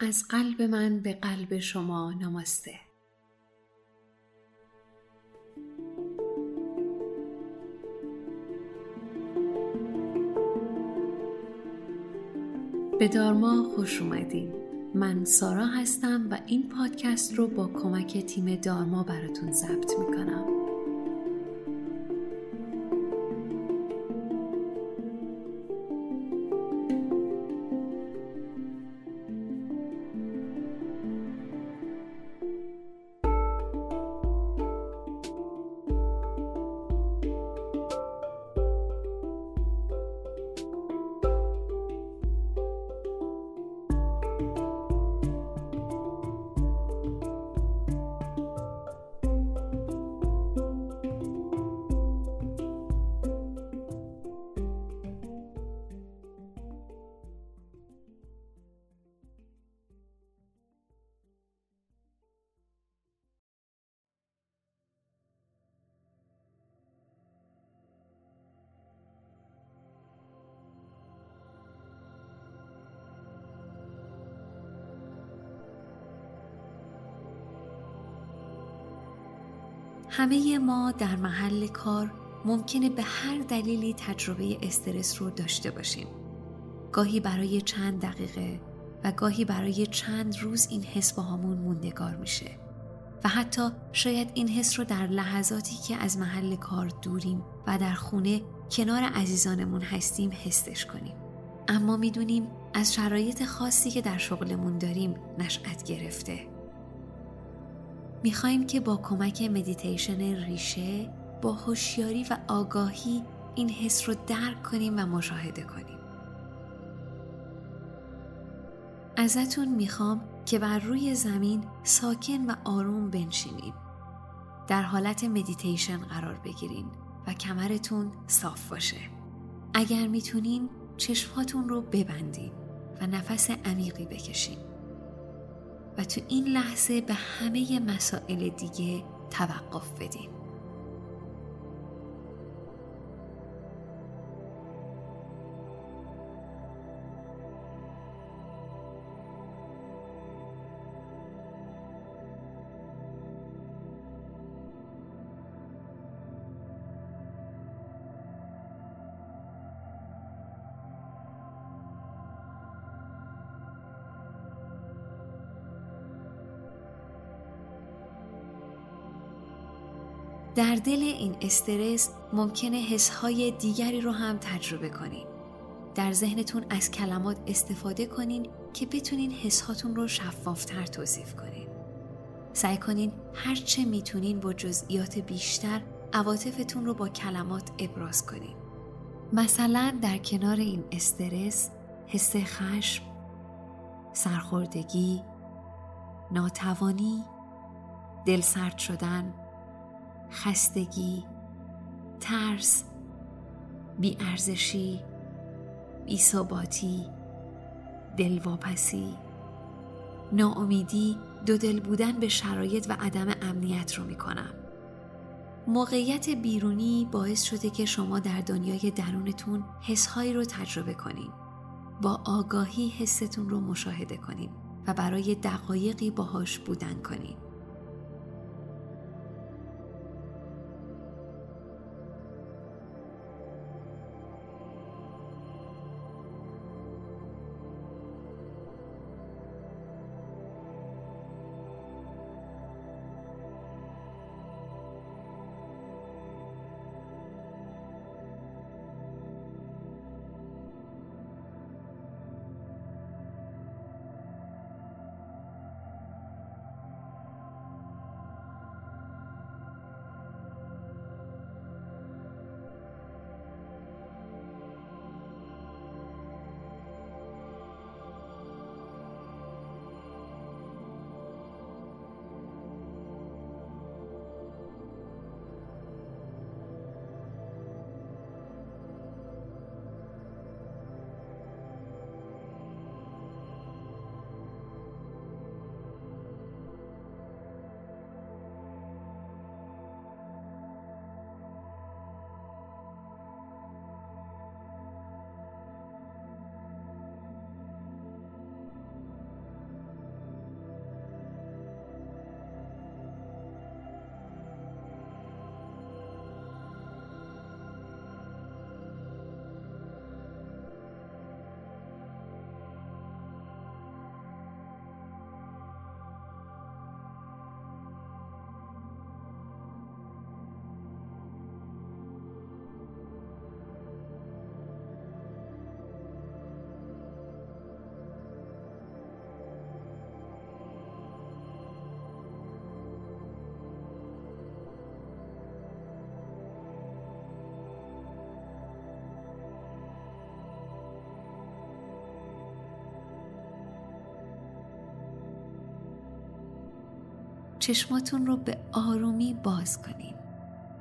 از قلب من به قلب شما نماسته به دارما خوش اومدین. من سارا هستم و این پادکست رو با کمک تیم دارما براتون ضبط می‌کنم. همه ما در محل کار ممکنه به هر دلیلی تجربه استرس رو داشته باشیم. گاهی برای چند دقیقه و گاهی برای چند روز این حس با همون موندگار میشه. و حتی شاید این حس رو در لحظاتی که از محل کار دوریم و در خونه کنار عزیزانمون هستیم حسش کنیم. اما می‌دونیم از شرایط خاصی که در شغلمون داریم نشأت گرفته می‌خوایم که با کمک مدیتیشن ریشه با هوشیاری و آگاهی این حس رو درک کنیم و مشاهده کنیم. ازتون می‌خوام که بر روی زمین ساکن و آروم بنشینید. در حالت مدیتیشن قرار بگیرین و کمرتون صاف باشه. اگر می‌تونین چشماتون رو ببندین و نفس عمیقی بکشین. و تو این لحظه به همه مسائل دیگه توقف بدیم. در دل این استرس ممکنه حسهای دیگری رو هم تجربه کنین. در ذهنتون از کلمات استفاده کنین که بتونین حسهاتون رو شفافتر توصیف کنین. سعی کنین هرچه می‌تونین با جزئیات بیشتر عواطفتون رو با کلمات ابراز کنین. مثلا در کنار این استرس حس خشم، سرخوردگی، ناتوانی، دل سرد شدن، خستگی، ترس، بیارزشی، بیثباتی، دلواپسی، ناامیدی، دو دل بودن به شرایط و عدم امنیت رو می‌کنم. موقعیت بیرونی باعث شده که شما در دنیای درونتون حسهایی رو تجربه کنید. با آگاهی حستون رو مشاهده کنید و برای دقایقی باهاش بودن کنید. چشماتون رو به آرومی باز کنین.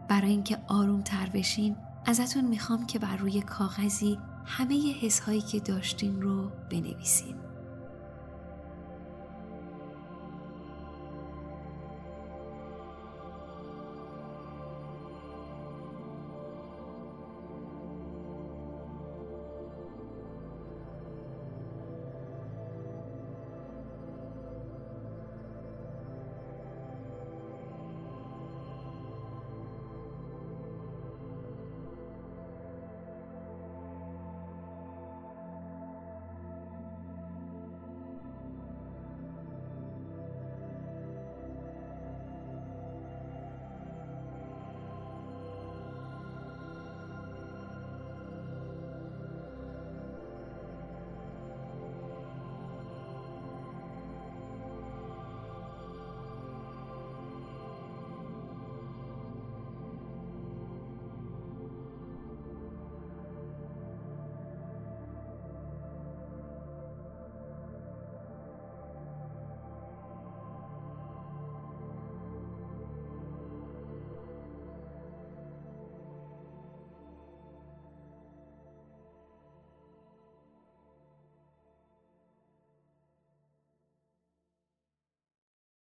برای اینکه آروم تر بشین ازتون می‌خوام که بر روی کاغذی همه حس هایی که داشتین رو بنویسین.